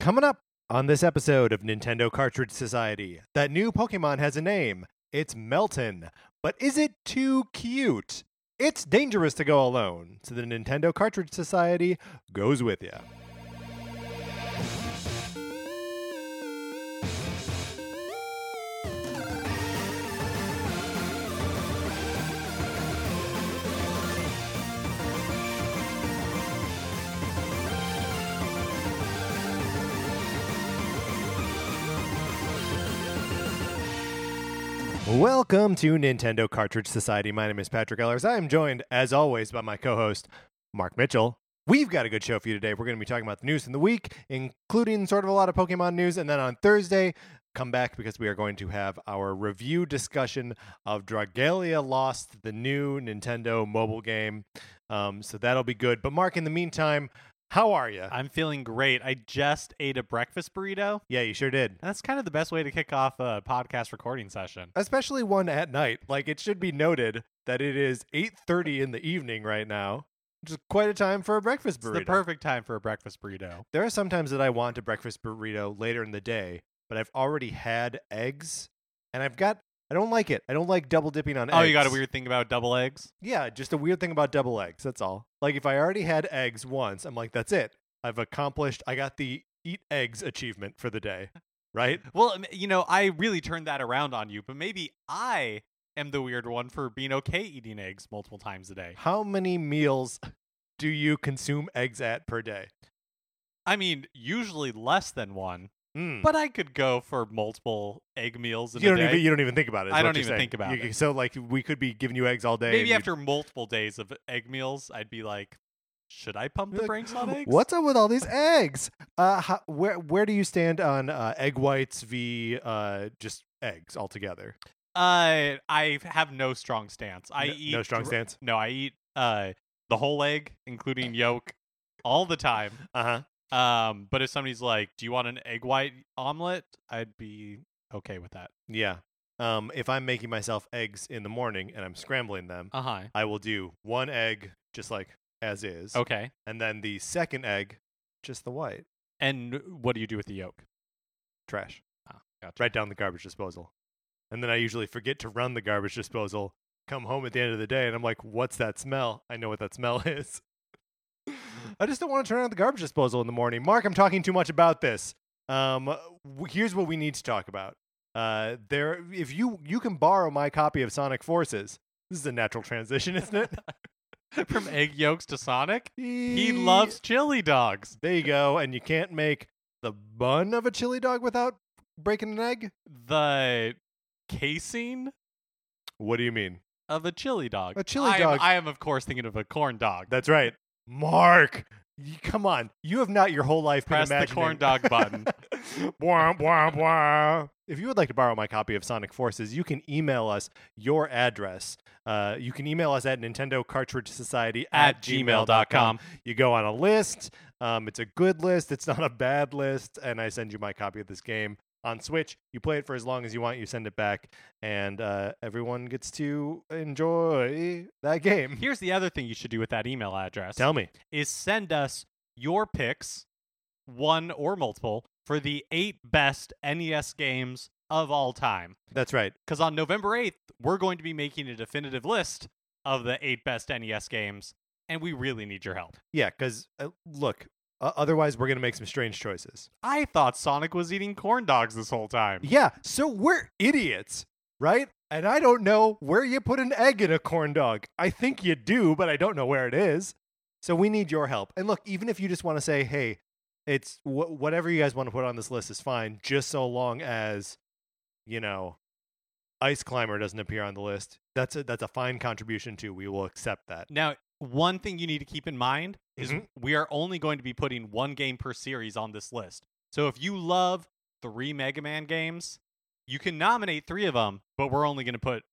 Coming up on this episode of Nintendo Cartridge Society, that new Pokemon has a name. It's Meltan. But is it too cute? It's dangerous to go alone, so the Nintendo Cartridge Society goes with you. Welcome to Nintendo Cartridge Society. My name is Patrick Ellers. I am joined, as always, by my co host, Mark Mitchell. We've got a good show for you today. We're going to be talking about the news in the week, including sort of a lot of Pokemon news. And then on Thursday, come back because we are going to have our review discussion of Dragalia Lost, the new Nintendo mobile game. Um, so that'll be good. But, Mark, in the meantime, how are you? I'm feeling great. I just ate a breakfast burrito. Yeah, you sure did. That's kind of the best way to kick off a podcast recording session. Especially one at night. Like it should be noted that it is 8:30 in the evening right now. Which is quite a time for a breakfast It's burrito. the perfect time for a breakfast burrito. there are some times that I want a breakfast burrito later in the day, but I've already had eggs and I've got I don't like it. I don't like double dipping on eggs. Oh, you got a weird thing about double eggs? Yeah, just a weird thing about double eggs. That's all. Like if I already had eggs once, I'm like, that's it. I've accomplished. I got the eat eggs achievement for the day. Right? Well, um, you know, I really turned that around on you, but maybe I am the weird one for being okay eating eggs multiple times a day. How many meals do you consume eggs at per day? I mean, usually less than one, Mm. but I could go for multiple egg meals you don't day. even you don't even think about it. I don't even saying. think about You- it. So like we could be giving you eggs all day. Maybe after multiple days of egg meals, I'd be like, should I pump the brakes on eggs? What's up with all these eggs? Uh, how, where where do you stand on uh, egg whites v uh, just eggs altogether? Uh, I have no strong stance. I No- eat no strong stance? No, I eat uh the whole egg, including yolk, all the time. Uh huh. Um, but if somebody's like, "Do you want an egg white omelet?" I'd be okay with that. Yeah. Um, if I'm making myself eggs in the morning and I'm scrambling them, Uh huh. I will do one egg just like as is, Okay. and then the second egg, just the white, And what do you do with the yolk? trash. Ah, gotcha. right down the garbage disposal. And then I usually forget to run the garbage disposal, come home at the end of the day, and I'm like, what's that smell? I know what that smell is. I just don't want to turn on the garbage disposal in the morning. Mark, I'm talking too much about this. Um, here's what we need to talk about. Uh, there, if you you can borrow my copy of Sonic Forces. This is a natural transition, isn't it? From egg yolks to Sonic, he loves chili dogs. There you go. And you can't make the bun of a chili dog without breaking an egg. The casing What do you mean? of a chili dog. A chili I am- dog- I am, of course, thinking of a corn dog. That's right. Mark, y- come on. You have not your whole life been Press the corn dog button. Wah, wah, wah. If you would like to borrow my copy of Sonic Forces, you can email us your address. Uh, you can email us at Nintendo Cartridge Society At gmail.com. You go on a list. Um, it's a good list. It's not a bad list. And I send you my copy of this game on Switch. You play it for as long as you want. You send it back, and uh, everyone gets to enjoy that game. Here's the other thing you should do with that email address. Tell me. is send us your picks, one or multiple, for the eight best NES games of all time. That's right. Because on November 8th, we're going to be making a definitive list of the eight best NES games, and we really need your help. Yeah, because uh, look, uh, otherwise we're gonna make some strange choices. I thought Sonic was eating corn dogs this whole time. Yeah, so we're idiots, right? And I don't know where you put an egg in a corn dog. I think you do, but I don't know where it is. So we need your help. And look, even if you just want to say, "Hey, it's wh- whatever you guys want to put on this list is fine, just so long as you know." Ice Climber doesn't appear on the list. That's a that's a fine contribution too. We will accept that. Now, one thing you need to keep in mind is Mhm. we are only going to be putting one game per series on this list. So if you love three Mega Man games, you can nominate three of them, but we're only going to put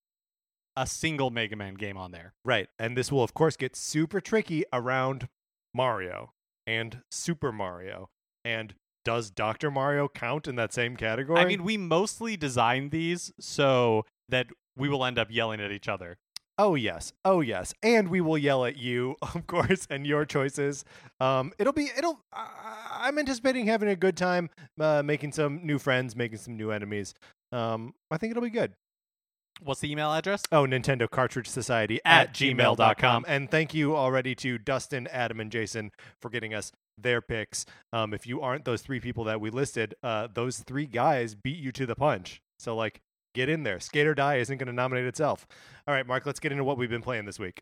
a single Mega Man game on there. Right. And this will, of course, get super tricky around Mario and Super Mario. And does Dr. Mario count in that same category? I mean, we mostly designed these so that we will end up yelling at each other. Oh yes, oh yes, and we will yell at you, of course, and your choices. Um, it'll be it'll. Uh, I'm anticipating having a good time, uh, making some new friends, making some new enemies. Um, I think it'll be good. What's the email address? Oh, Nintendo Cartridge Society At at, gmail.com. gmail.com. And thank you already to Dustin, Adam, and Jason for getting us their picks. Um, if you aren't those three people that we listed, uh, those three guys beat you to the punch. So, like, get in there. Skate or Die isn't going to nominate itself. All right, Mark, let's get into what we've been playing this week.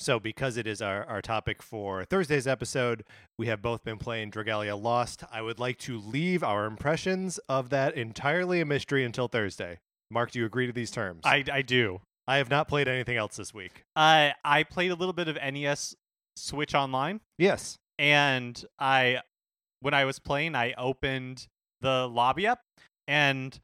So, because it is our, our topic for Thursday's episode, we have both been playing Dragalia Lost. I would like to leave our impressions of that entirely a mystery until Thursday. Mark, do you agree to these terms? I, I do. I have not played anything else this week. Uh, I played a little bit of NES Switch Online, Yes. and I, when I was playing, I opened the lobby up, and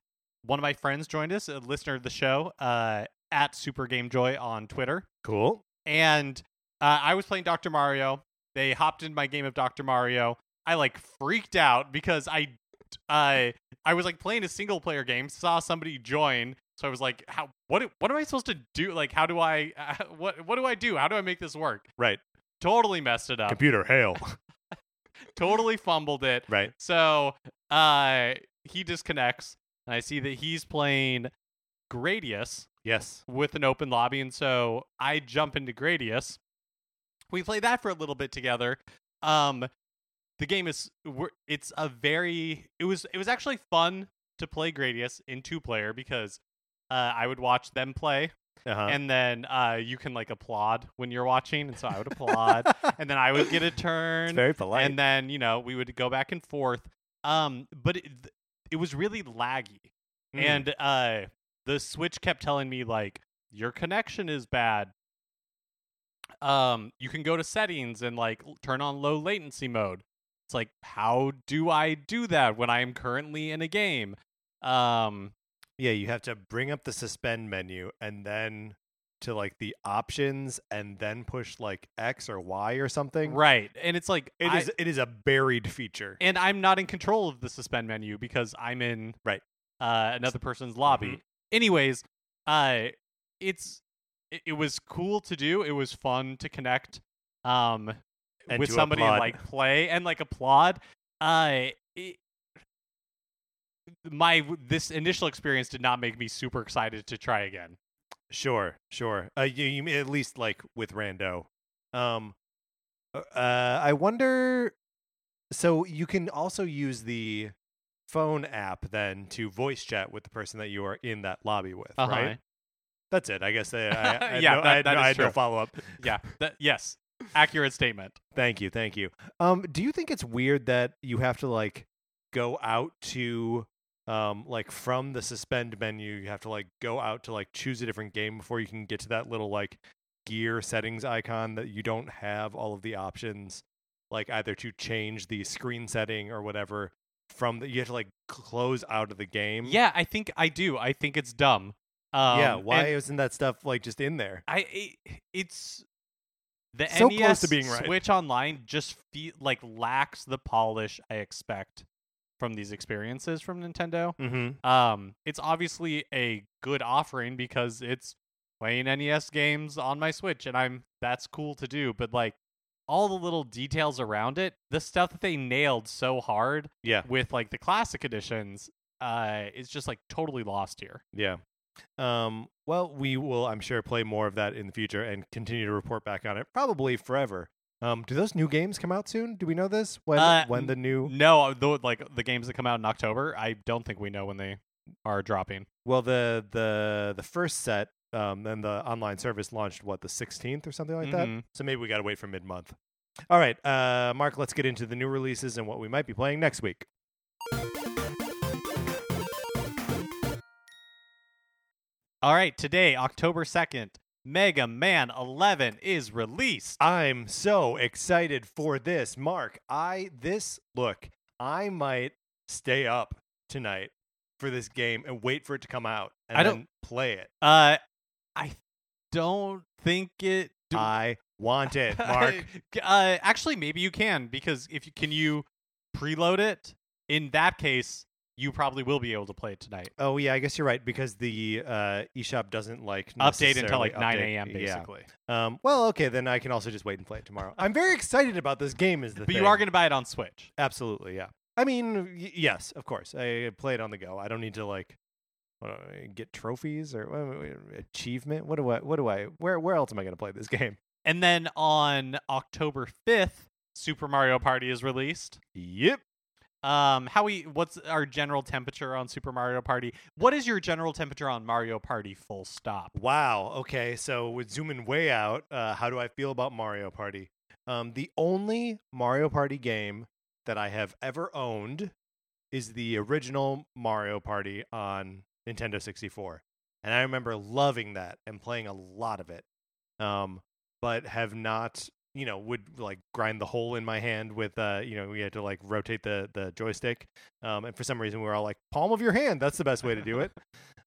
one of my friends joined us, a listener of the show, uh, at Super Game Joy on Twitter, Cool. and uh, I was playing Dr. Mario. They hopped into my game of Dr. Mario. I like freaked out because I, I, I was like playing a single player game. Saw somebody join, so I was like, "How? What? What am I supposed to do? Like, how do I? Uh, what? What do I do? How do I make this work?" Right. Totally messed it up. Computer, hail. totally fumbled it. right. So, uh, he disconnects, and I see that he's playing Gradius Yes. with an open lobby, and so I jump into Gradius. We play that for a little bit together. Um, the game is it's a very it was it was actually fun to play Gradius in two player because uh, I would watch them play, Uh-huh. and then uh, you can like applaud when you're watching, and so I would applaud, and then I would get a turn, it's very polite. and then you know we would go back and forth. Um, but it, it was really laggy, Mm. and uh, the Switch kept telling me like your connection is bad. Um, you can go to settings and like turn on low latency mode. It's like, how do I do that when I am currently in a game? Um, yeah, you have to bring up the suspend menu and then to like the options and then push like X or Y or something. right, and it's like It I- is it is a buried feature. and I'm not in control of the suspend menu because I'm in Right. uh, another person's lobby. Mhm. Anyways, uh, it's it, it was cool to do. It was fun to connect um And with to somebody applaud. and like play and like applaud. Uh, it, my this initial experience did not make me super excited to try again. Sure, sure. Uh, you, you at least like with Rando. Um, uh, I wonder. So you can also use the phone app then to voice chat with the person that you are in that lobby with, Uh-huh. right? That's it. I guess I, I, I Yeah, no, that- I had, that no, is I had no follow up. Yeah. That, yes. Accurate statement. Thank you, thank you. Um, do you think it's weird that you have to like go out to um like from the suspend menu, you have to like go out to like choose a different game before you can get to that little like gear settings icon that you don't have all of the options like either to change the screen setting or whatever from the you have to like close out of the game. Yeah, I think I do. I think it's dumb. Um, yeah, why isn't that stuff like just in there? I it, it's the So NES close to being right. Switch Online just feel like lacks the polish I expect from these experiences from Nintendo. Mm-hmm. Um, it's obviously a good offering because it's playing NES games on my Switch, and I'm that's cool to do. But like all the little details around it, the stuff that they nailed so hard Yeah. with like the classic editions, uh, is just like totally lost here. Yeah. Um, well, we will, I'm sure, play more of that in the future and continue to report back on it, probably forever. Um, do those new games come out soon? Do we know this? When Uh, when the new No, though, like the games that come out in October, I don't think we know when they are dropping. well the the the first set um and the online service launched what the 16th or something like that. Mhm. So maybe we got to wait for mid month. All right, uh, Mark, let's get into the new releases and what we might be playing next week. All right, today, October 2nd, Mega Man 11 is released. I'm so excited for this, Mark. I this look, I might stay up tonight for this game and wait for it to come out and I then don't- play it. Uh, I don't think it. Do, I want it, Mark. uh, actually, maybe you can because if you can you preload it. In that case, you probably will be able to play it tonight. oh yeah, I guess you're right because the uh, eShop doesn't like Update until like 9 update- a.m. yeah. basically. Um, well, okay, then I can also just wait and play it tomorrow. I'm very excited about this game. Is the But thing. you are going to buy it on Switch. absolutely yeah. I mean, y- yes, of course. I play it on the go. I don't need to like uh, get trophies or uh, achievement. What do I? What do I? Where? Where else am I going to play this game? And then on October 5th, Super Mario Party is released. Yep. Um, how we what's our general temperature on Super Mario Party? What is your general temperature on Mario Party full stop? Wow. Okay. So with zooming way out, uh, how do I feel about Mario Party? Um, the only Mario Party game that I have ever owned is the original Mario Party on Nintendo 64, and I remember loving that and playing a lot of it. Um, but have not, you know, would like grind the hole in my hand with, uh, you know, we had to like rotate the the joystick. Um, and for some reason we were all like, palm of your hand. That's the best way to do it.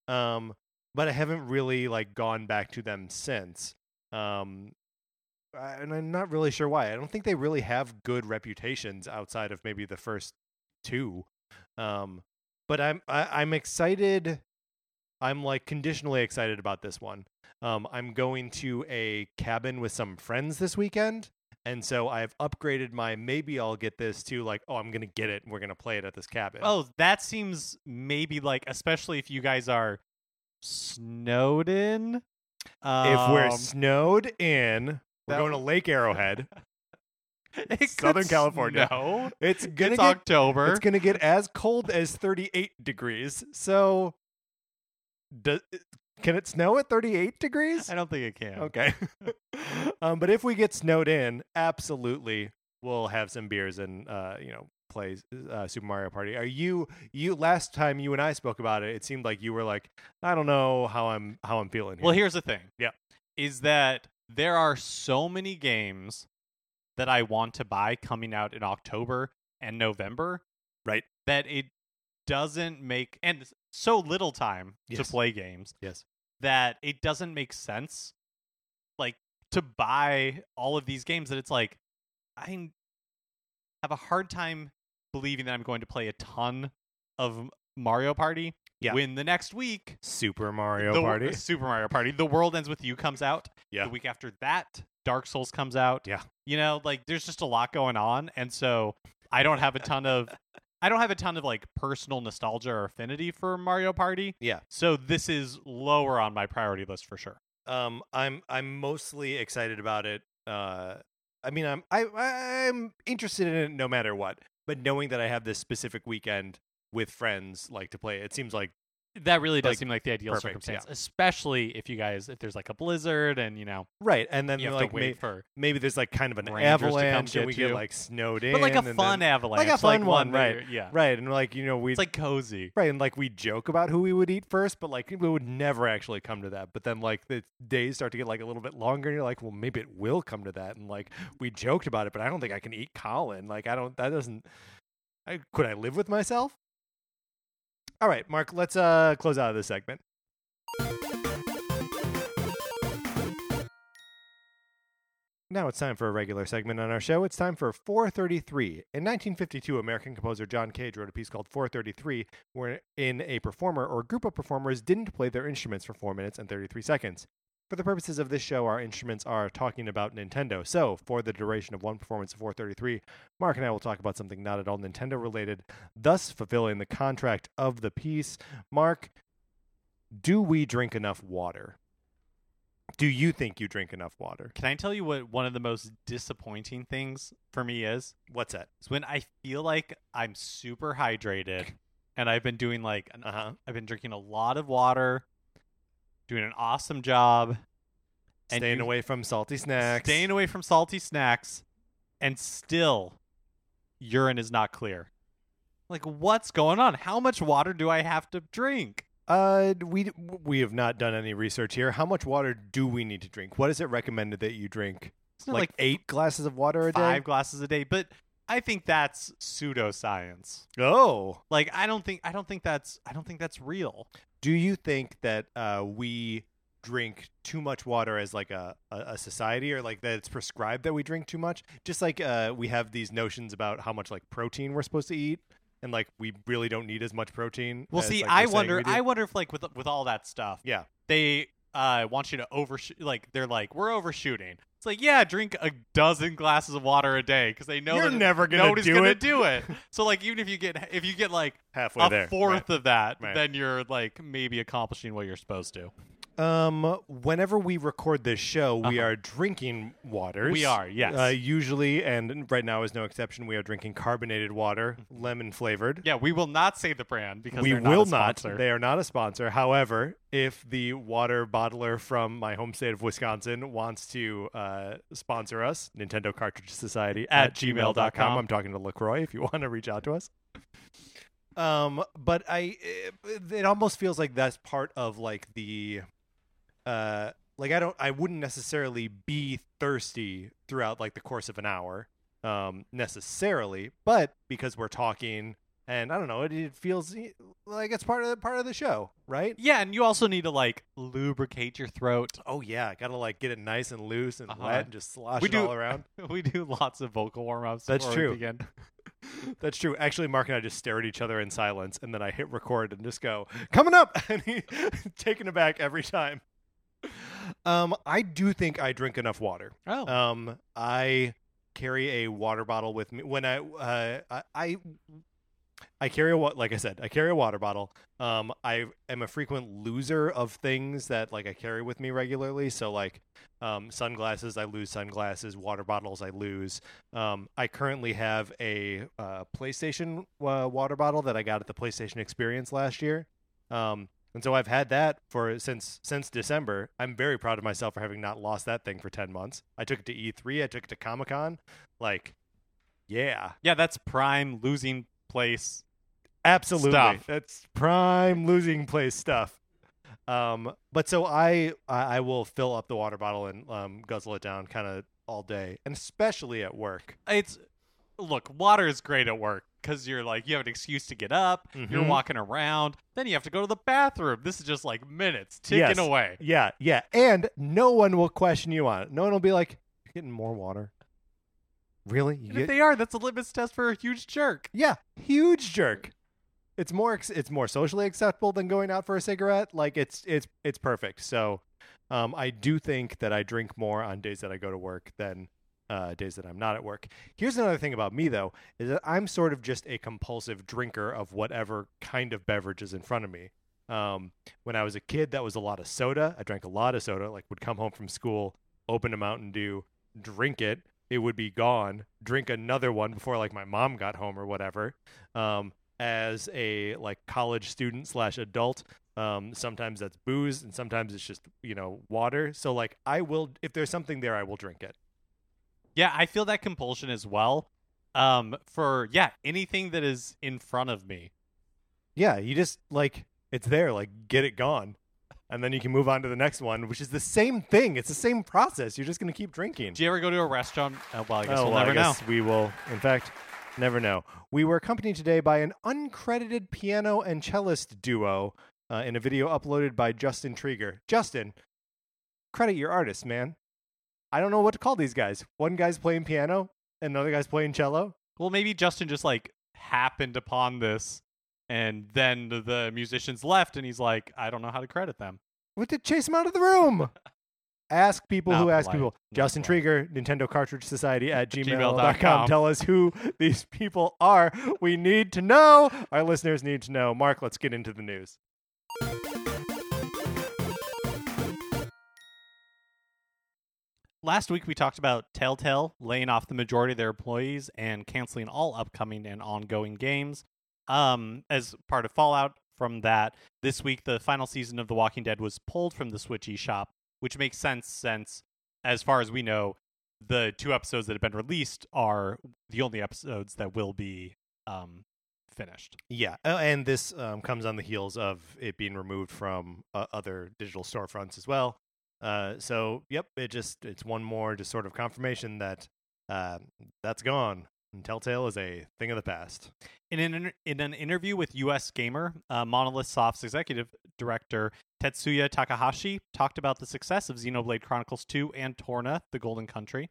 Um, but I haven't really like gone back to them since. Um, I- and I'm not really sure why. I don't think they really have good reputations outside of maybe the first two. Um, but I'm I, I'm excited. I'm like conditionally excited about this one. Um, I'm going to a cabin with some friends this weekend. And so I've upgraded my maybe I'll get this to like, oh, I'm going to get it and we're going to play it at this cabin. Oh, that seems maybe like, especially if you guys are snowed in. if we're Um, snowed in, we're going to Lake Arrowhead. Southern California. snow. It's gonna It's get October. it's gonna get as cold as 38 degrees. So, does can it snow at 38 degrees? I don't think it can. Okay. um, but if we get snowed in, absolutely, we'll have some beers and uh, you know play uh, Super Mario Party. Are you you last time you and I spoke about it? It seemed like you were like, I don't know how I'm how I'm feeling. Here. Well, here's the thing. Yeah. Is that there are so many games that I want to buy coming out in October and November. Right. That it doesn't make and so little time Yes. to play games yes, that it doesn't make sense like to buy all of these games that it's like I have a hard time believing that I'm going to play a ton of Mario Party Yeah. when the next week Super Mario the, Party. Super Mario Party. The World Ends with You comes out. Yeah. The week after that, Dark Souls comes out. Yeah. You know, like there's just a lot going on, and so I don't have a ton of, I don't have a ton of like personal nostalgia or affinity for Mario Party. Yeah. So this is lower on my priority list for sure. Um, I'm I'm mostly excited about it. Uh, I mean, I'm I I'm interested in it no matter what. But knowing that I have this specific weekend with friends, like to play, it seems like That really does Like, seem like the ideal perfect, circumstance, especially if you guys, if there's like a blizzard and you know right. And then you have like to wait may- for, maybe there's like kind of an Rangers avalanche, and we get you. like snowed in, but like a fun then, avalanche, fun one, that right. Yeah. right, and like you know we It's like cozy. right, and like we joke about who we would eat first, but like we would never actually come to that. But then like the days start to get like a little bit longer, and you're like, well, maybe it will come to that. And like we joked about it, but I don't think I can eat Colin. Like I don't. That doesn't. I, could I live with myself? All right, Mark. Let's uh close out of this segment. Now it's time for a regular segment on our show. It's time for 433. In 1952, American composer John Cage wrote a piece called 433, wherein a performer or group of performers didn't play their instruments for 4 minutes and 33 seconds. For the purposes of this show, our instruments are talking about Nintendo. So, for the duration of one performance of 433, Mark and I will talk about something not at all Nintendo related, thus fulfilling the contract of the piece. Mark, do we drink enough water? Do you think you drink enough water? Can I tell you what one of the most disappointing things for me is? What's that? It's when I feel like I'm super hydrated and I've been doing like an, Uh huh. I've been drinking a lot of water, doing an awesome job, and Staying you- away from salty snacks. staying away from salty snacks, and still urine is not clear. Like what's going on? How much water do I have to drink? Uh, we we have not done any research here. How much water do we need to drink? What is it recommended that you drink? Like, like eight glasses of water a day. five glasses a day, but I think that's pseudoscience. Oh, Like I don't think I don't think that's I don't think that's real. do you think that uh we drink too much water as like a, a, society or like that it's prescribed that we drink too much. Just like uh, we have these notions about how much like protein we're supposed to eat. And like we really don't need as much protein. Well, as, see, like, I wonder. I wonder if like with with all that stuff, yeah, they uh want you to overshoot. Like they're like, we're overshooting. It's like, yeah, drink a dozen glasses of water a day because they know You're never gonna nobody's do gonna it. do it. so like, even if you get if you get like halfway a there. fourth of that, Right. then you're like maybe accomplishing what you're supposed to. Um, whenever we record this show, we Uh-huh. are drinking waters. We are, yes. Uh, usually, and right now is no exception. We are drinking carbonated water, lemon flavored. Yeah, we will not say the brand because we they're will not. not. a sponsor. They are not a sponsor. However, if the water bottler from my home state of Wisconsin wants to uh, sponsor us, Nintendo Cartridge Society At at, gmail.com. gmail.com. I'm talking to LaCroix if you want to reach out to us. Um, but I, it, it almost feels like that's part of like the, uh, like I don't, I wouldn't necessarily be thirsty throughout like the course of an hour, um, necessarily, but because we're talking, and I don't know, it, it feels like it's part of the, part of the show, right? Yeah, and you also need to like lubricate your throat. Oh yeah, gotta like get it nice and loose and Uh-huh. wet and just slosh We it do- all around. we do lots of vocal warm ups. That's true. Begin. That's true. Actually, Mark and I just stare at each other in silence, and then I hit record and just go, "Coming up," and he taken aback every time. Um, I do think I drink enough water. Oh, Um, I carry a water bottle with me when I uh, I, I I carry a wa- like I said, I carry a water bottle. Um, I am a frequent loser of things that like I carry with me regularly. So like, um, sunglasses, I lose sunglasses. Water bottles, I lose. Um, I currently have a uh, PlayStation uh, water bottle that I got at the PlayStation Experience last year. Um, and so I've had that for since since December. I'm very proud of myself for having not lost that thing for ten months. I took it to E3. I took it to Comic Con. Like, yeah, yeah, that's prime losing place. absolutely. Stuff. That's prime losing place stuff. Um, but so I, I I will fill up the water bottle and um, guzzle it down kind of all day, and especially at work. It's look, water is great at work because you're like you have an excuse to get up. You're Mhm. walking around. Then you have to go to the bathroom. This is just like minutes ticking Yes. away. Yeah, yeah, and no one will question you on it. No one will be like, "You're getting more water." Really? You get if they are, that's a litmus test for a huge jerk. Yeah, huge jerk. It's more ex- it's more socially acceptable than going out for a cigarette. Like it's it's it's perfect. So, um, I do think that I drink more on days that I go to work than uh, days that I'm not at work. Here's another thing about me though is that I'm sort of just a compulsive drinker of whatever kind of beverage is in front of me. Um, when I was a kid, that was a lot of soda. I drank a lot of soda. Like would come home from school, open a Mountain Dew, drink it. It would be gone. Drink another one before like my mom got home or whatever. Um, as a like college student slash adult, um, sometimes that's booze and sometimes it's just you know water. So like I will if there's something there, I will drink it. Yeah, I feel that compulsion as well. Um, for yeah, anything that is in front of me. Yeah, you just like it's there, like get it gone. And then you can move on to the next one, which is the same thing. It's the same process. You're just going to keep drinking. Do you ever go to a restaurant? Uh, well, I guess oh, we'll well, never I guess we will, in fact, never know. We were accompanied today by an uncredited piano and cellist duo uh, in a video uploaded by Justin Trieger. Justin, credit your artists, man. I don't know what to call these guys. One guy's playing piano, and another guy's playing cello. Well, maybe Justin just like happened upon this, and then the- the musicians left, and he's like, I don't know how to credit them. What did chase him out of the room? ask people Not who ask polite. people. Not Justin polite. Trigger, Nintendo Cartridge Society at gmail.com. gmail.com. Tell us who these people are. We need to know. Our listeners need to know. Mark, let's get into the news. Last week we talked about Telltale laying off the majority of their employees and canceling all upcoming and ongoing games. Um, as part of Fallout from that, this week the final season of The Walking Dead was pulled from the Switch eShop, which makes sense since, as far as we know, the two episodes that have been released are the only episodes that will be um, finished. Yeah, uh, and this um, comes on the heels of it being removed from uh, other digital storefronts as well. Uh, so, yep, it just it's one more just sort of confirmation that uh, that's gone. And Telltale is a thing of the past. In an, in an interview with US Gamer, uh, Monolith Soft's executive director Tetsuya Takahashi talked about the success of Xenoblade Chronicles 2 and Torna, the Golden Country.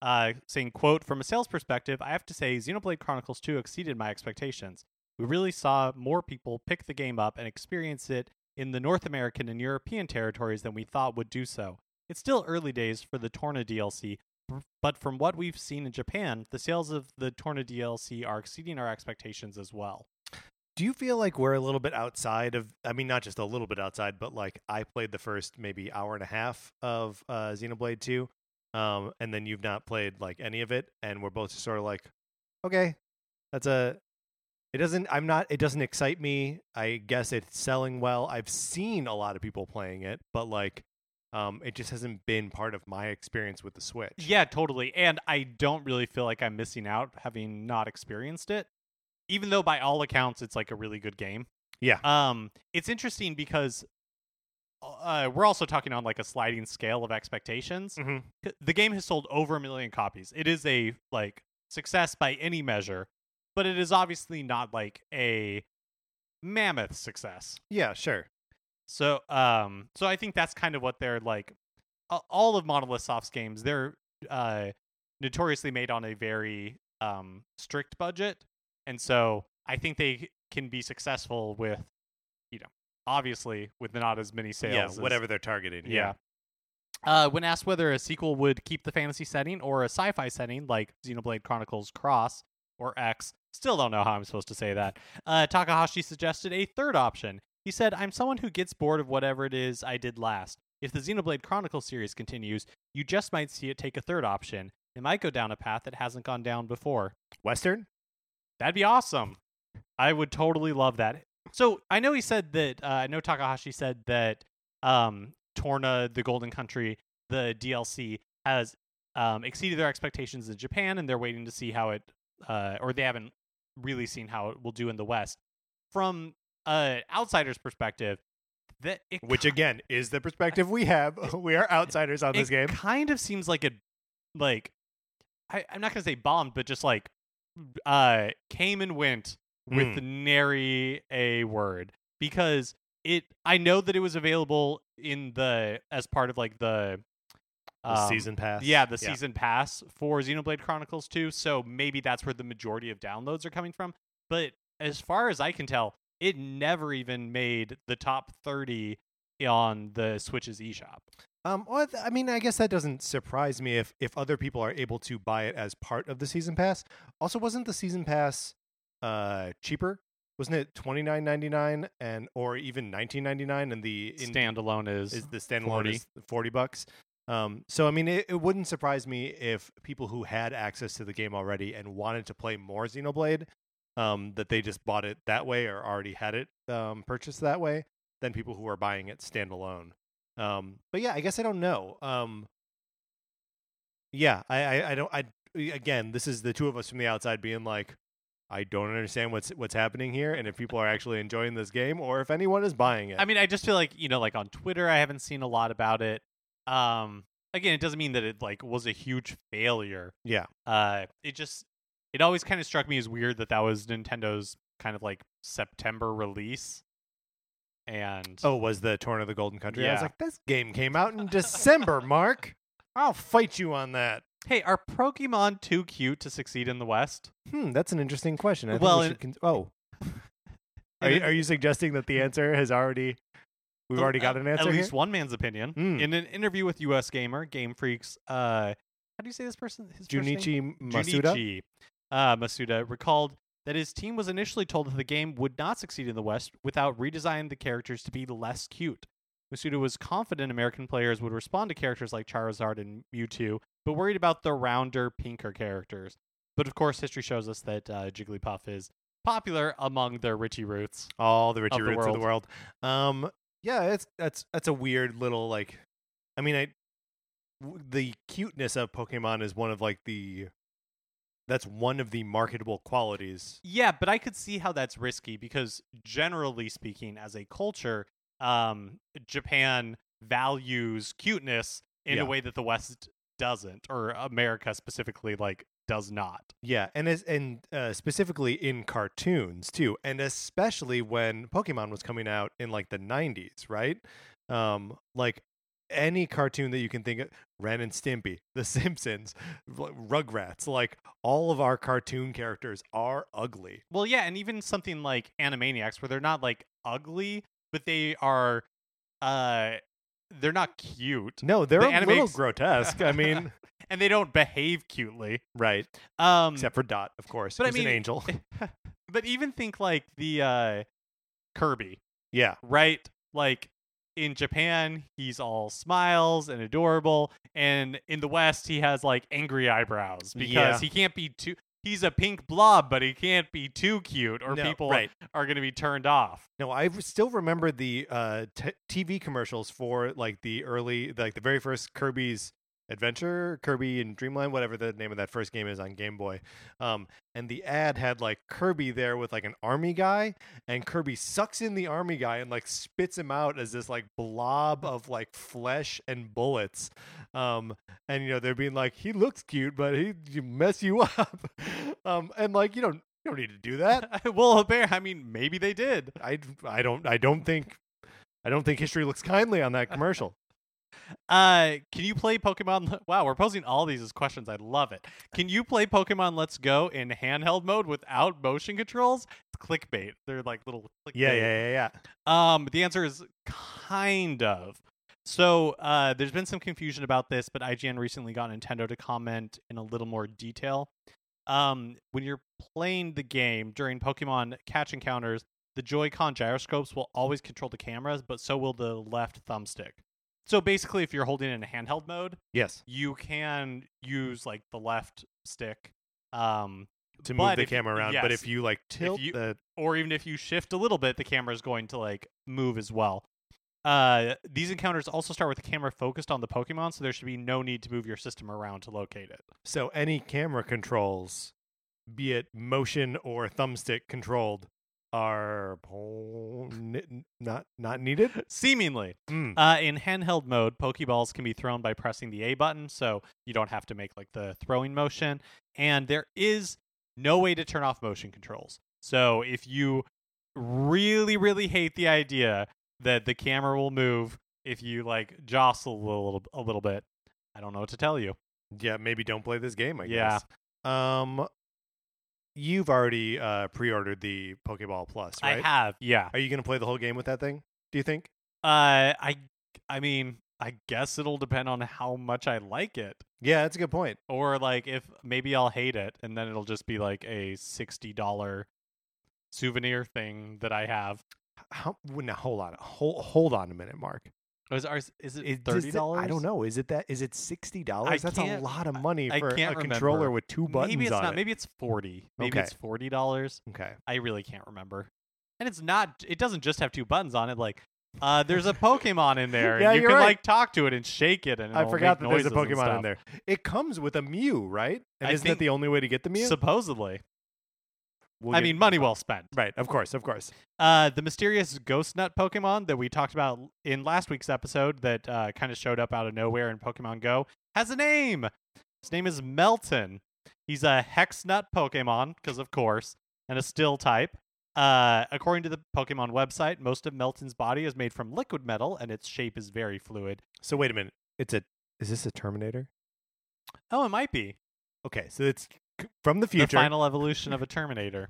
Uh, saying, quote, from a sales perspective, I have to say Xenoblade Chronicles 2 exceeded my expectations. We really saw more people pick the game up and experience it in the North American and European territories than we thought would do so. It's still early days for the Torna DLC, but from what we've seen in Japan, the sales of the Torna DLC are exceeding our expectations as well. Do you feel like we're a little bit outside of? I mean, not just a little bit outside, but like I played the first maybe hour and a half of uh, Xenoblade Two, um, and then you've not played like any of it, and we're both just sort of like, okay, that's a. It doesn't. I'm not. It doesn't excite me. I guess it's selling well. I've seen a lot of people playing it, but like, um, it just hasn't been part of my experience with the Switch. Yeah, totally. And I don't really feel like I'm missing out having not experienced it even though by all accounts it's like a really good game. Yeah. Um, it's interesting because uh, we're also talking on like a sliding scale of expectations. Mm-hmm. The game has sold over a million copies. It is a like success by any measure, but it is obviously not like a mammoth success. Yeah, sure. So, um, so I think that's kind of what they're like. All of Monolith Soft's games, they're uh, notoriously made on a very um, strict budget, and so I think they can be successful with, you know, obviously with not as many sales. Yeah, as- whatever they're targeting. yeah. Uh, when asked whether a sequel would keep the fantasy setting or a sci-fi setting like Xenoblade Chronicles Cross or X, still don't know how I'm supposed to say that. Uh, Takahashi suggested a third option. He said, "I'm someone who gets bored of whatever it is I did last. If the Xenoblade Chronicles series continues, you just might see it take a third option. It might go down a path it hasn't gone down before. Western. That'd be awesome. I would totally love that. So I know he said that. Uh, I know Takahashi said that um, Torna, the Golden Country, the DLC has um, exceeded their expectations in Japan, and they're waiting to see how it, uh, or they haven't really seen how it will do in the West. From uh, outsider's perspective, that it Which again is the perspective we have. we are outsiders on this it game. kind of seems like it, like I, I'm not gonna say bombed, but just like uh came and went with Mm. nary a word because it. I know that it was available in the as part of like the, The um, season pass. Yeah, the season pass for Xenoblade Chronicles 2. So maybe that's where the majority of downloads are coming from. But as far as I can tell, it never even made the top 30 on the Switch's eShop. Um, well, I mean, I guess that doesn't surprise me if if other people are able to buy it as part of the season pass. Also, wasn't the season pass uh cheaper? Wasn't it twenty nine ninety nine and or even nineteen ninety nine? And the in- Standalone is, is the standalone 40. is forty bucks. Um, so I mean, it, it wouldn't surprise me if people who had access to the game already and wanted to play more Xenoblade, um, that they just bought it that way or already had it um, purchased that way, than people who are buying it standalone. Um, but yeah, I guess I don't know. Um, yeah, I, I, I don't. I again, this is the two of us from the outside being like, I don't understand what's what's happening here, and if people are actually enjoying this game, or if anyone is buying it. I mean, I just feel like you know, like on Twitter, I haven't seen a lot about it. Um, again, it doesn't mean that it like was a huge failure. yeah, Uh, it just it always kind of struck me as weird that that was Nintendo's kind of like September release, and Oh, was the Torna the Golden Country? I was like, this game came out in December, Mark. I'll fight you on that. hey, are Pokemon too cute to succeed in the West? Hmm, that's an interesting question. I think Well, we and- con- oh, are you, are you suggesting that the answer has already? We've already got an answer At here. least one man's opinion. Hmm. In an interview with US Gamer, Game Freak's, uh, how do you say this person? His? Junichi Masuda. Junichi uh, Masuda recalled that his team was initially told that the game would not succeed in the West without redesigning the characters to be less cute. Masuda was confident American players would respond to characters like Charizard and Mewtwo, but worried about the rounder, pinker characters. But of course, history shows us that uh, Jigglypuff is popular among their Richie roots. all the Richie of the roots of the world. Um, yeah, it's that's that's a weird little like. I mean, I the cuteness of Pokemon is one of like the. That's one of the marketable qualities. Yeah, but I could see how that's risky because generally speaking, as a culture, um, Japan values cuteness in Yeah. a way that the West doesn't, or America specifically, like does not. Yeah, and as and uh, specifically in cartoons too, and especially when Pokemon was coming out in like the '90s, right? Um, like any cartoon that you can think of, Ren and Stimpy, The Simpsons, Rugrats, like all of our cartoon characters are ugly. Well, yeah, and even something like Animaniacs, where they're not like ugly, but they are, uh, they're not cute, No, they're The a little Animax- grotesque. I mean, and they don't behave cutely. right? Um, Except for Dot, of course, but I mean- an angel. but even think like the uh, Kirby, yeah, right? Like in Japan, he's all smiles and adorable, and in the West, he has like angry eyebrows because Yeah. he can't be too. He's a pink blob, but he can't be too cute, or No, people right. are going to be turned off. No, I still remember the uh, t- TV commercials for like the early, like the very first Kirby's Adventure, Kirby and Dreamland, whatever the name of that first game is on Game Boy. Um, and the ad had like Kirby there with like an army guy, and Kirby sucks in the army guy and like spits him out as this like blob of like flesh and bullets. Um, and you know they're being like, he looks cute, but he, mess you up. um, and like you don't you don't need to do that. well, bear. I mean, maybe they did. I, I don't I don't think I don't think history looks kindly on that commercial. Uh, can you play Pokemon? Wow, we're posing all these as questions. I love it. Can you play Pokemon Let's Go in handheld mode without motion controls? It's clickbait. They're like little clickbait. yeah, yeah, yeah, yeah. Um, the answer is kind of. So, uh, there's been some confusion about this, but IGN recently got Nintendo to comment in a little more detail. Um, when you're playing the game during Pokemon catch encounters, the Joy-Con gyroscopes will always control the cameras, but so will the left thumbstick. So basically, if you're holding it in a handheld mode, Yes, you can use like the left stick, um, to move the you- camera around. But if you like tilt you- the or even if you shift a little bit, the camera is going to like move as well. Uh, these encounters also start with the camera focused on the Pokemon, so there should be no need to move your system around to locate it. so any camera controls, be it motion or thumbstick controlled, are not not needed. Seemingly, Mm. uh, in handheld mode, Pokeballs can be thrown by pressing the A button, so you don't have to make like the throwing motion. And there is no way to turn off motion controls. So if you really, really hate the idea that the camera will move if you like jostle a little, a little bit, I don't know what to tell you. Yeah, maybe don't play this game. I Yeah. guess. Um, you've already uh pre-ordered the Pokeball Plus, right? I have, yeah. Are you gonna play the whole game with that thing? Do you think? Uh, I, I mean, I guess it'll depend on how much I like it, Yeah, that's a good point. or like if maybe I'll hate it, and then it'll just be like a sixty dollar souvenir thing that I have. How? Now hold on, hold hold on a minute, Mark. Is, ours, is it thirty dollars? I don't know. Is it that? Is it sixty dollars? That's a lot of money for a controller with two buttons Maybe it's on not. it. Maybe it's forty. Maybe Okay. it's forty dollars. Okay. I really can't remember. And it's not. It doesn't just have two buttons on it. Like, uh, there's a Pokemon in there. Yeah, you can right. like talk to it and shake it, and I forgot that there's a Pokemon in there. It comes with a Mew, right? And I isn't that the only way to get the Mew? Supposedly, We'll I mean, money well spent. right? Of course, of course. Uh, the mysterious ghost nut Pokemon that we talked about in last week's episode that uh, kind of showed up out of nowhere in Pokemon Go has a name. His name is Meltan. He's a hex nut Pokemon, because of course, and a still type. Uh, according to the Pokemon website, most of Meltan's body is made from liquid metal, and its shape is very fluid. So wait a minute. It's a. Is this a Terminator? Oh, it might be Okay, so it's from the future. the final evolution of a Terminator.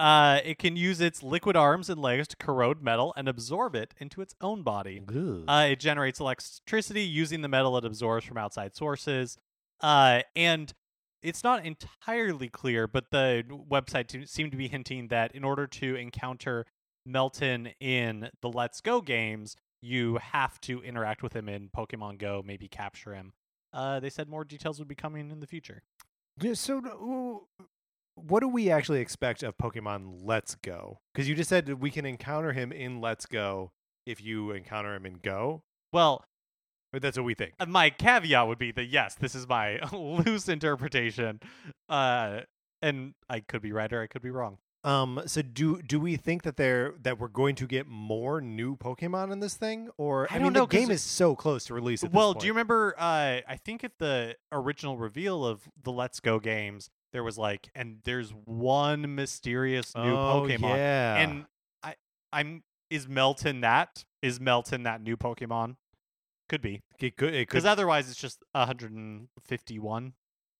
uh, it can use its liquid arms and legs to corrode metal and absorb it into its own body. Uh, it generates electricity using the metal it absorbs from outside sources. Uh, and it's not entirely clear, but the website to, seemed to be hinting that in order to encounter Meltan in the Let's Go games, you have to interact with him in Pokemon Go, maybe capture him. Uh, they said more details would be coming in the future. Yeah, so what do we actually expect of Pokemon Let's Go? Because you just said we can encounter him in Let's Go if you encounter him in Go. Well, that's what we think. Uh, my caveat would be that yes, this is my loose interpretation, uh, and I could be right or I could be wrong. Um, so do do we think that they're that we're going to get more new Pokemon in this thing, or I mean, don't know, the game it- is so close to release. Well, do you remember? Uh, I think at the original reveal of the Let's Go games, there was like, and there's one mysterious new oh, Pokemon, Yeah, and I, I'm is Meltan that is Meltan that new Pokemon? Could be it could. It because otherwise it's just 151,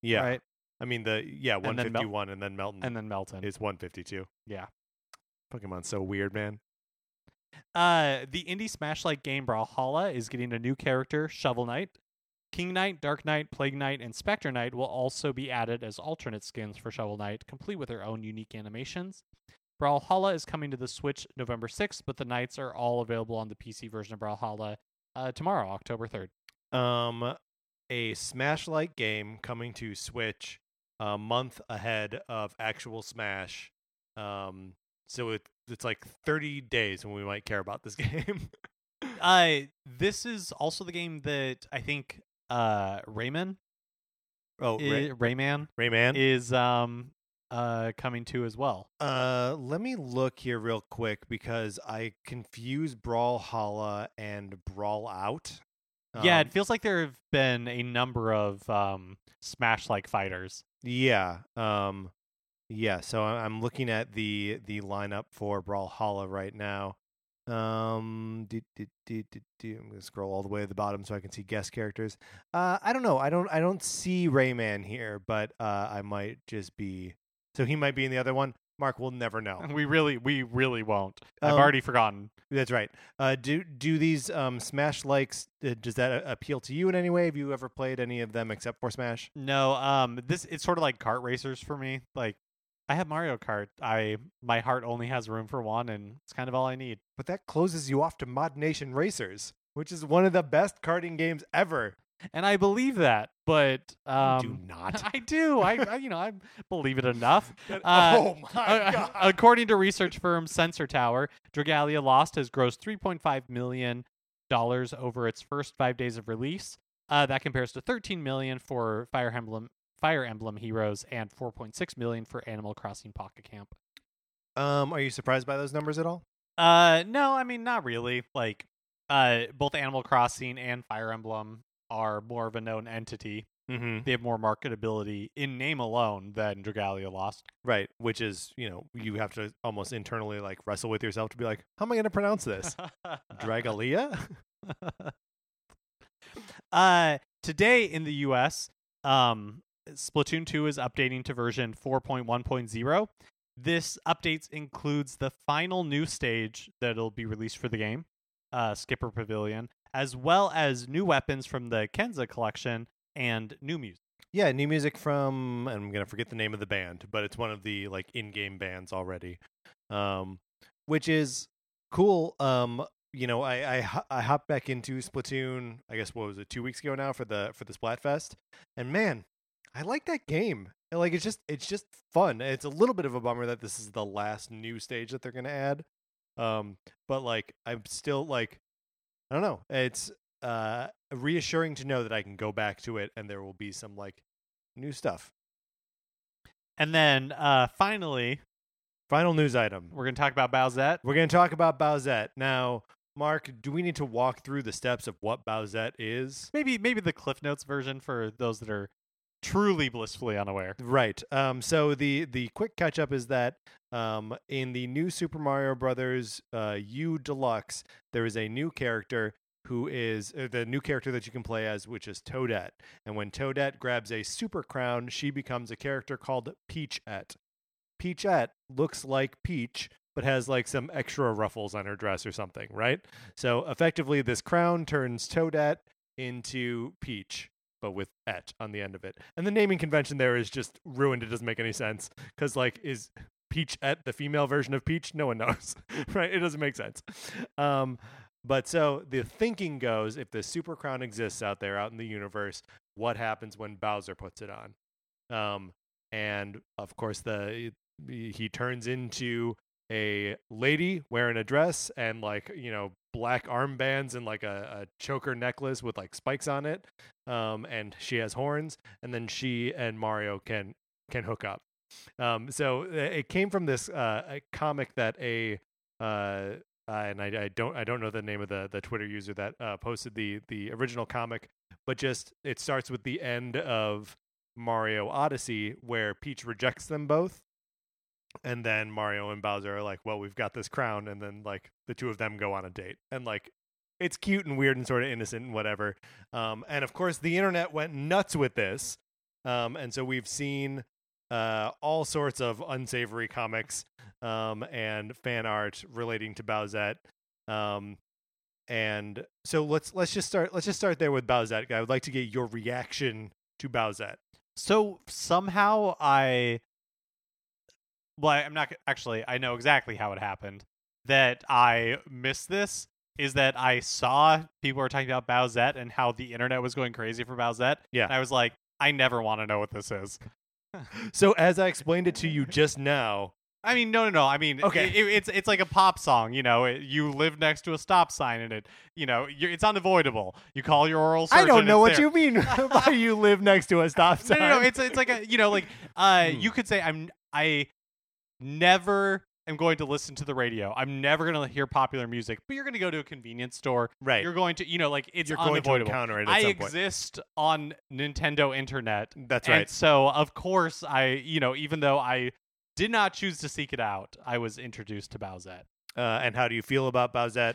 yeah, right? I mean the yeah And then one and then Meltan And then Meltan, is one fifty two. yeah. Pokemon's so weird, man. Uh, the indie Smash like game Brawlhalla is getting a new character, Shovel Knight. King Knight, Dark Knight, Plague Knight, and Spectre Knight will also be added as alternate skins for Shovel Knight, complete with their own unique animations. Brawlhalla is coming to the Switch November 6th, but the Knights are all available on the PC version of Brawlhalla uh, tomorrow, October 3rd. Um, a Smash-like game coming to Switch a month ahead of actual Smash. Um, so it it's like thirty days when we might care about this game. Uh, this is also the game that I think uh, Rayman, oh, Ray, Rayman Rayman. is um uh coming to as well. Uh, let me look here real quick because I confuse Brawlhalla and Brawlout. Yeah, Um, it feels like there have been a number of um Smash like fighters. yeah. Um, yeah. So I'm looking at the the lineup for Brawlhalla right now. Um, do, do, do. I'm gonna scroll all the way to the bottom so I can see guest characters. Uh, I don't know. I don't. I don't see Rayman here, but uh, I might just be. So he might be in the other one. Mark, we'll never know. We really, we really won't. I've Um, already forgotten. That's right. Uh, do do these um, Smash likes? Uh, does that uh, appeal to you in any way? Have you ever played any of them except for Smash? No, um, this it's sort of like kart racers for me. Like, I have Mario Kart. I my heart only has room for one, and it's kind of all I need. But that closes you off to ModNation Racers, which is one of the best karting games ever. And I believe that, but um, do not. I do. I, I you know I believe it enough. Uh, oh my Uh, god! according to research firm Sensor Tower, Dragalia Lost has grossed 3.5 million dollars over its first five days of release. Uh, that compares to 13 million for Fire Emblem, Fire Emblem Heroes, and 4.6 million for Animal Crossing Pocket Camp. Um, are you surprised by those numbers at all? Uh, no, I mean not really. Like, uh, both Animal Crossing and Fire Emblem are more of a known entity. Mm-hmm. They have more marketability in name alone than Dragalia Lost. Right, which is you know you have to almost internally like wrestle with yourself to be like, how am I going to pronounce this? Dragalia? uh, today in the U.S., um, Splatoon 2 is updating to version 4.1.0. This updates includes the final new stage that'll be released for the game, uh, Skipper Pavilion, as well as new weapons from the Kensa collection and new music. Yeah, new music from I'm gonna forget the name of the band, but it's one of the like in-game bands already, um, which is cool. Um, you know, I I I hopped back into Splatoon. I guess what was it two weeks ago now for the for the Splatfest, and man, I like that game. Like it's just it's just fun. It's a little bit of a bummer that this is the last new stage that they're gonna add, um, but like I'm still like I don't know. It's uh reassuring to know that I can go back to it and there will be some like new stuff. And then uh, finally, Final news item. we're going to talk about Bowsette. We're going to talk about Bowsette. Now, Mark, do we need to walk through the steps of what Bowsette is? Maybe maybe the Cliff Notes version for those that are truly blissfully unaware. Right. Um, so the the quick catch up is that um, in the new Super Mario Brothers uh, U Deluxe, there is a new character who is uh, the new character that you can play as, which is Toadette. And when Toadette grabs a super crown, she becomes a character called Peachette. Peachette looks like Peach, but has like some extra ruffles on her dress or something, right? So effectively, this crown turns Toadette into Peach but with et on the end of it. And the naming convention there is just ruined. It doesn't make any sense because like is Peach et the female version of Peach? No one knows, right? It doesn't make sense. Um, but so the thinking goes: if the super crown exists out there, out in the universe, what happens when Bowser puts it on? Um, and of course, the he turns into a lady wearing a dress and like you know black armbands and like a, a choker necklace with like spikes on it um and she has horns and then she and mario can can hook up. Um, so uh, it came from this uh, comic that a uh, uh, and I, I don't I don't know the name of the the Twitter user that uh, posted the the original comic, but just it starts with the end of Mario Odyssey where Peach rejects them both, and then Mario and Bowser are like, "Well, we've got this crown," and then like the two of them go on a date, and like it's cute and weird and sort of innocent and whatever. Um, and of course, the internet went nuts with this, um, and so we've seen uh, all sorts of unsavory comics um, and fan art relating to Bowsette. Um, and so let's let's just start let's just start there with Bowsette. I would like to get your reaction to Bowsette. So somehow I, well, I'm not actually. I know exactly how it happened. That I missed this is that I saw people were talking about Bowsette and how the internet was going crazy for Bowsette. Yeah. and I was like, I never want to know what this is. So as I explained it to you just now, I mean, no, no, no. I mean, Okay. it, it's it's like a pop song. You know, it, you live next to a stop sign, and it, you know, it's unavoidable. You call your oral I don't know what there. you mean by you live next to a stop No, sign. no, no. It's it's like a you know, like uh, Hmm. you could say I'm I never am going to listen to the radio. I'm never going to hear popular music. But you're going to go to a convenience store. right. You're going to, you know, like it's You're going to encounter it I exist on Nintendo Internet. That's right. so, of course, I, you know, even though I did not choose to seek it out, I was introduced to Bowsette. Uh, and how do you feel about Bowsette?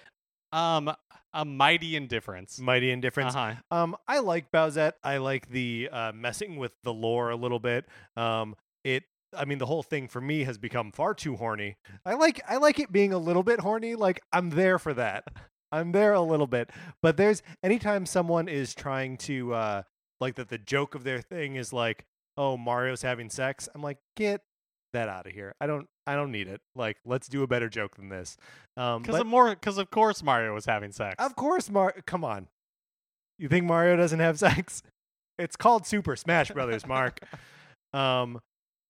Um, a mighty indifference. Mighty Indifference. Uh-huh. Um, I like Bowsette. I like the uh, messing with the lore a little bit. Um, it. I mean, the whole thing for me has become far too horny. I like. I like it being a little bit horny. Like I'm there for that. I'm there a little bit. But there's anytime someone is trying to uh, like that. The joke of their thing is like, oh, Mario's having sex. I'm like, get that out of here. I don't. I don't need it. Like, let's do a better joke than this. Um, Because but- of more, because of course Mario was having sex. of course, Mar. Come on. You think Mario doesn't have sex? It's called Super Smash Brothers, Mark. um,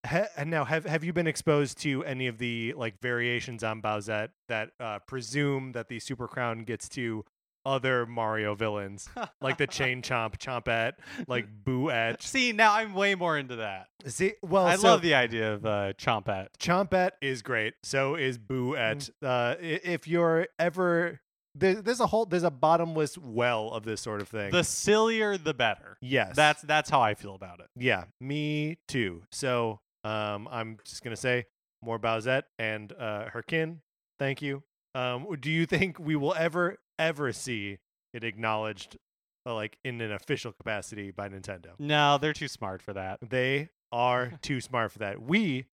ha- and now have have you been exposed to any of the like variations on Bowsette that uh, presume that the Super Crown gets to other Mario villains, like the Chain Chomp, Chompette, like Boo Etch? See, now I'm way more into that. See, well, I so love the idea of uh, Chompette. Chompette is great. So is Boo Etch. Uh, if you're ever there, there's a whole there's a bottomless well of this sort of thing. The sillier, the better. yes, That's that's how I feel about it. yeah, me too. So um, I'm just gonna say more Bowsette and uh, her kin. Thank you. Um, do you think we will ever ever see it acknowledged, uh, like in an official capacity by Nintendo? No, they're too smart for that. They are too smart for that. We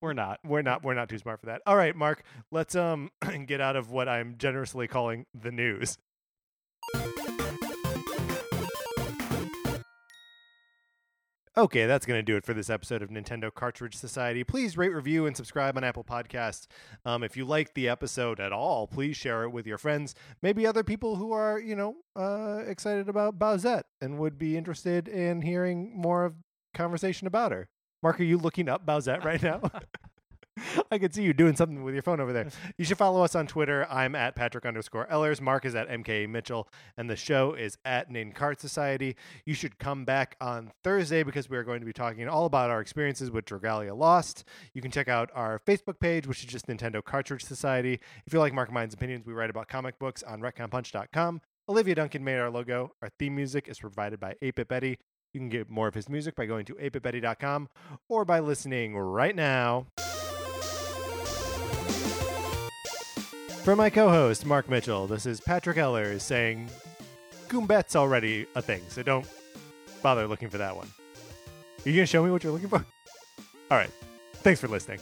We're not. we're not we're not too smart for that. All right, Mark, let's um get out of what I'm generously calling the news. Okay, that's going to do it for this episode of Nintendo Cartridge Society. Please rate, review, and subscribe on Apple Podcasts. Um, if you liked the episode at all, please share it with your friends. Maybe other people who are, you know, uh, excited about Bowsette and would be interested in hearing more of conversation about her. Mark, are you looking up Bowsette right now? I can see you doing something with your phone over there. You should follow us on Twitter. I'm at Patrick underscore Ellers. Mark is at MK Mitchell. And the show is at Cart Society. You should come back on Thursday because we are going to be talking all about our experiences with Dragalia Lost. You can check out our Facebook page, which is just Nintendo Cartridge Society. If you like Mark and Mine's opinions, we write about comic books on retconpunch.com. Olivia Duncan made our logo. Our theme music is provided by 8-Bit Betty. You can get more of his music by going to 8bitbetty.com or by listening right now. For my co host, Mark Mitchell, this is Patrick Ellers saying Goombette's already a thing, so don't bother looking for that one. Are you going to show me what you're looking for? All right. Thanks for listening.